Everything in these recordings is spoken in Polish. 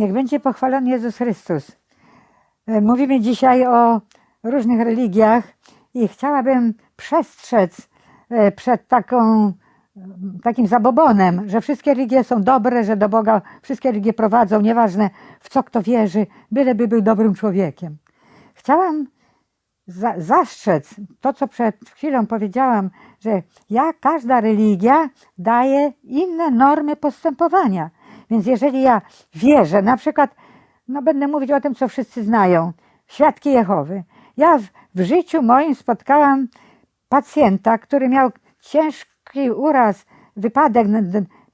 Niech będzie pochwalony Jezus Chrystus. E, Mówimy dzisiaj o różnych religiach i chciałabym przestrzec e, przed taką, takim zabobonem, że wszystkie religie są dobre, że do Boga wszystkie religie prowadzą, nieważne w co kto wierzy, byleby był dobrym człowiekiem. Chciałam za, zastrzec to, co przed chwilą powiedziałam, że ja, każda religia daje inne normy postępowania. Więc jeżeli ja wierzę, na przykład, no będę mówić o tym, co wszyscy znają, świadki Jehowy. Ja w, w życiu moim spotkałam pacjenta, który miał ciężki uraz, wypadek,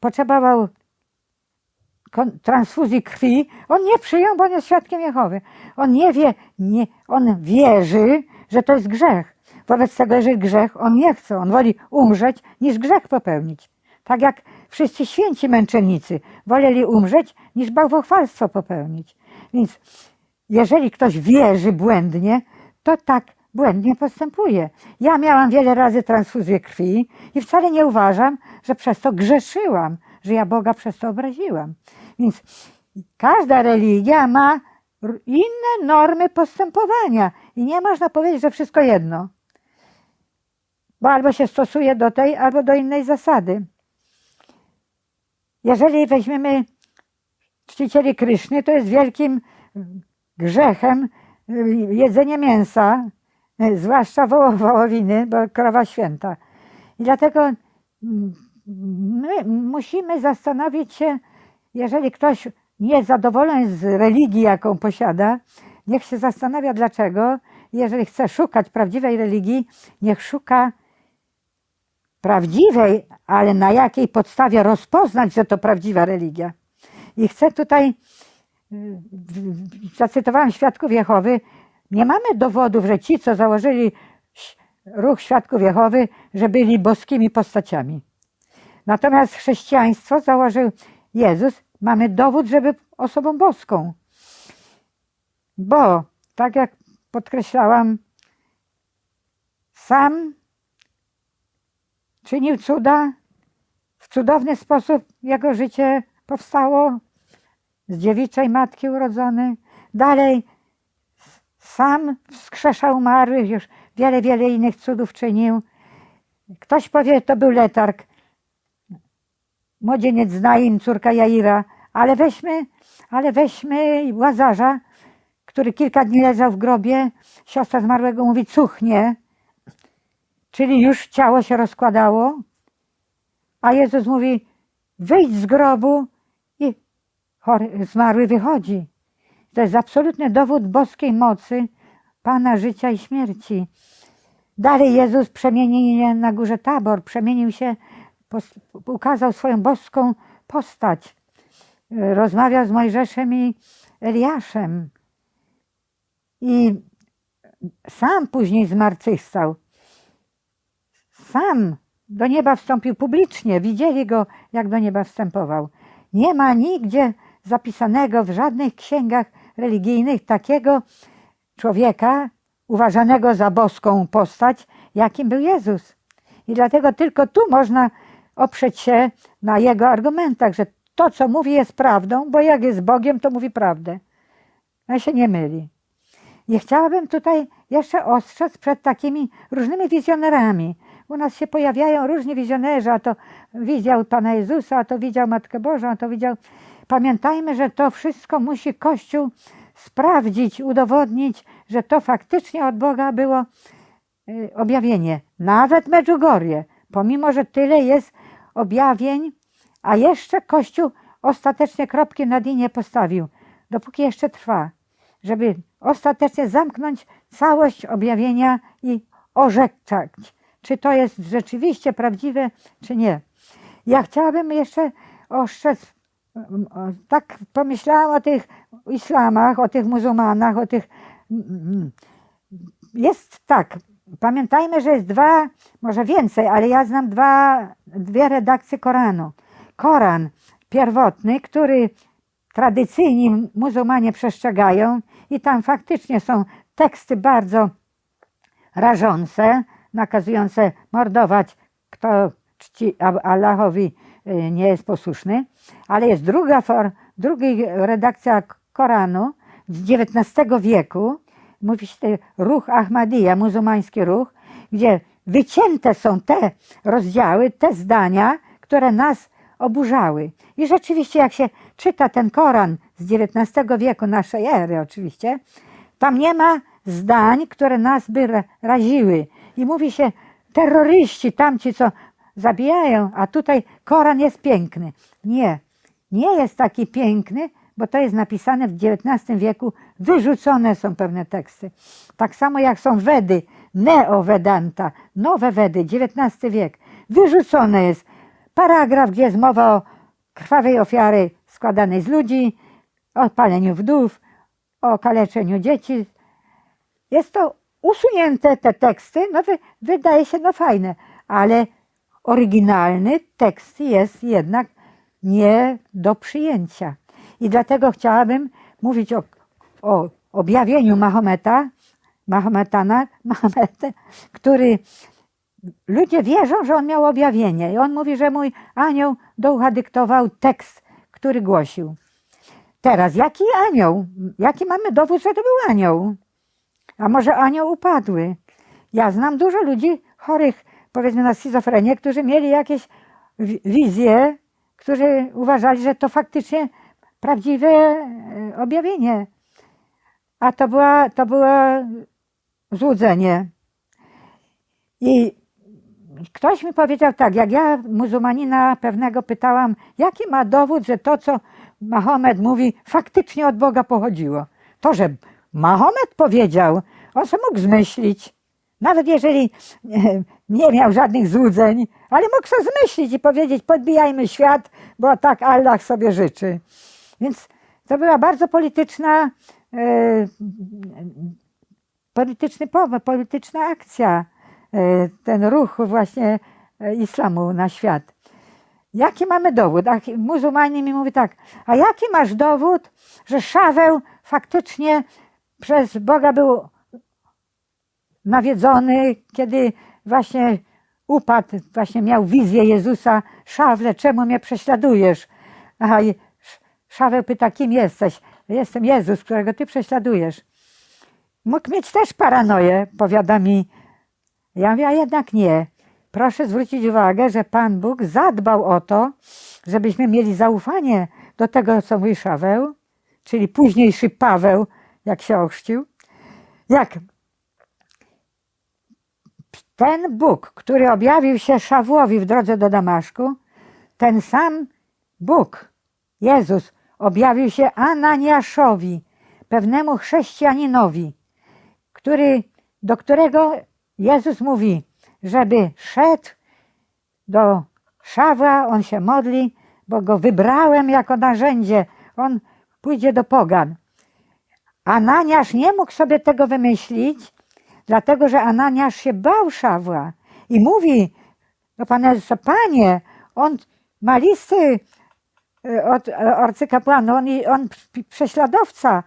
potrzebował transfuzji krwi, on nie przyjął, bo on jest świadkiem Jehowy. On nie wie, nie, on wierzy, że to jest grzech. Wobec tego, jeżeli grzech, on nie chce, on woli umrzeć, niż grzech popełnić. Tak jak wszyscy święci męczennicy woleli umrzeć, niż bałwochwalstwo popełnić. Więc jeżeli ktoś wierzy błędnie, to tak błędnie postępuje. Ja miałam wiele razy transfuzję krwi i wcale nie uważam, że przez to grzeszyłam, że ja Boga przez to obraziłam. Więc każda religia ma inne normy postępowania i nie można powiedzieć, że wszystko jedno. Bo albo się stosuje do tej, albo do innej zasady. Jeżeli weźmiemy czcicieli Kryszny, to jest wielkim grzechem y, jedzenie mięsa, y, zwłaszcza woło- wołowiny, bo krowa święta. I dlatego mm, my musimy zastanowić się, jeżeli ktoś nie jest zadowolony z religii, jaką posiada, niech się zastanawia dlaczego. Jeżeli chce szukać prawdziwej religii, niech szuka prawdziwej, ale na jakiej podstawie rozpoznać, że to prawdziwa religia. I chcę tutaj, y, zacytowałam Świadków Jehowy, nie mamy dowodów, że ci, co założyli ruch Świadków Jehowy, że byli boskimi postaciami. Natomiast chrześcijaństwo założył Jezus, mamy dowód, żeby osobą boską. Bo, tak jak podkreślałam, sam czynił cuda, w cudowny sposób jego życie powstało, z dziewiczej matki urodzony. Dalej sam wskrzeszał umarłych, już wiele, wiele innych cudów czynił. Ktoś powie, to był letarg, młodzieniec z Naim, córka Jaira, ale weźmy, ale weźmy Łazarza, który kilka dni leżał w grobie, siostra zmarłego mówi, cuchnie, czyli już ciało się rozkładało, a Jezus mówi, wyjdź z grobu i chory, zmarły wychodzi. To jest absolutny dowód boskiej mocy Pana życia i śmierci. Dalej Jezus przemienił na górze Tabor, przemienił się, ukazał swoją boską postać. Rozmawiał z Mojżeszem i Eliaszem. I sam później zmartwychwstał. Sam do nieba wstąpił publicznie. Widzieli go, jak do nieba wstępował. Nie ma nigdzie zapisanego w żadnych księgach religijnych takiego człowieka uważanego za boską postać, jakim był Jezus. I dlatego tylko tu można oprzeć się na jego argumentach, że to, co mówi, jest prawdą, bo jak jest Bogiem, to mówi prawdę. On się nie myli. I chciałabym tutaj jeszcze ostrzec przed takimi różnymi wizjonerami. U nas się pojawiają różni wizjonerzy, a to widział Pana Jezusa, a to widział Matkę Bożą, a to widział. Pamiętajmy, że to wszystko musi Kościół sprawdzić, udowodnić, że to faktycznie od Boga było y, objawienie. Nawet Medjugorje, pomimo, że tyle jest objawień, a jeszcze Kościół ostatecznie kropki nad i nie postawił, dopóki jeszcze trwa, żeby ostatecznie zamknąć całość objawienia i orzekać, czy to jest rzeczywiście prawdziwe, czy nie. Ja chciałabym jeszcze ostrzec, mm, tak pomyślałam o tych islamach, o tych muzułmanach, o tych. mm, Jest tak, pamiętajmy, że jest dwa, może więcej, ale ja znam dwa, dwie redakcje Koranu. Koran pierwotny, który tradycyjni muzułmanie przestrzegają i tam faktycznie są teksty bardzo rażące, nakazujące mordować, kto czci Allahowi y, nie jest posłuszny, ale jest druga for, drugi redakcja Koranu z XIX wieku, mówi się ruch Ahmadiyya, muzułmański ruch, gdzie wycięte są te rozdziały, te zdania, które nas oburzały. I rzeczywiście, jak się czyta ten Koran z XIX wieku naszej ery, oczywiście, tam nie ma zdań, które nas by ra- raziły. I mówi się, terroryści, tamci, co zabijają, a tutaj Koran jest piękny. Nie, nie jest taki piękny, bo to jest napisane w XIX wieku, wyrzucone są pewne teksty. Tak samo jak są Wedy, Neo-Vedanta, nowe Wedy, XIX wiek. Wyrzucone jest paragraf, gdzie jest mowa o krwawej ofiary składanej z ludzi, o paleniu wdów, o kaleczeniu dzieci. Jest to usunięte te teksty, no wy, wydaje się no fajne, ale oryginalny tekst jest jednak nie do przyjęcia. I dlatego chciałabym mówić o, o objawieniu Mahometa, Mahometana, Mahometa, który ludzie wierzą, że on miał objawienie. I on mówi, że mój anioł do ucha dyktował tekst, który głosił. Teraz, jaki anioł? Jaki mamy dowód, że to był anioł? A może anioł upadły? Ja znam dużo ludzi chorych, powiedzmy na schizofrenię, którzy mieli jakieś wi- wizje, którzy uważali, że to faktycznie prawdziwe e, objawienie. A to, była, to było złudzenie. I ktoś mi powiedział tak, jak ja muzułmanina pewnego pytałam, jaki ma dowód, że to, co Mahomet mówi, faktycznie od Boga pochodziło. To, że Mahomet powiedział, on sobie mógł zmyślić. Nawet jeżeli e, nie miał żadnych złudzeń, ale mógł sobie zmyślić i powiedzieć, podbijajmy świat, bo tak Allah sobie życzy. Więc to była bardzo polityczna, e, polityczny pomysł, polityczna akcja, e, ten ruch właśnie islamu na świat. Jaki mamy dowód? A muzułmanin mi mówi tak, a jaki masz dowód, że Szaweł faktycznie przez Boga był nawiedzony, kiedy właśnie upadł, właśnie miał wizję Jezusa. Szawle, czemu mnie prześladujesz? A i Sz- Szaweł pyta, kim jesteś? Jestem Jezus, którego ty prześladujesz. Mógł mieć też paranoję, powiada mi. Ja mówię, a jednak nie. Proszę zwrócić uwagę, że Pan Bóg zadbał o to, żebyśmy mieli zaufanie do tego, co mówi Szaweł, czyli późniejszy Paweł, jak się ochrzcił. Jak ten Bóg, który objawił się Szawłowi w drodze do Damaszku, ten sam Bóg, Jezus, objawił się Ananiaszowi, pewnemu chrześcijaninowi, który, do którego Jezus mówi, żeby szedł do Szawła, on się modli, bo go wybrałem jako narzędzie. On pójdzie do pogan. Ananiasz nie mógł sobie tego wymyślić, dlatego że Ananiasz się bał Szawła i mówi do Pana Jezusa, Panie, on ma listy e, od e, arcykapłana, on, on prześladowca,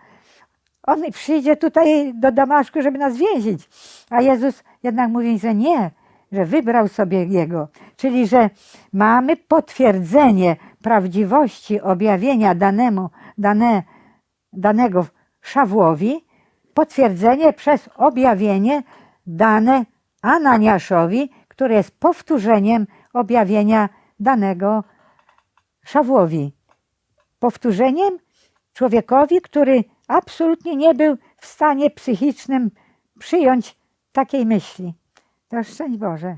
on przyjdzie tutaj do Damaszku, żeby nas więzić. A Jezus jednak mówi, że nie, że wybrał sobie Jego. Czyli, że mamy potwierdzenie prawdziwości objawienia danemu, dane, danego Szawłowi, potwierdzenie przez objawienie dane Ananiaszowi, które jest powtórzeniem objawienia danego Szawłowi. Powtórzeniem człowiekowi, który absolutnie nie był w stanie psychicznym przyjąć takiej myśli. To szczęść Boże.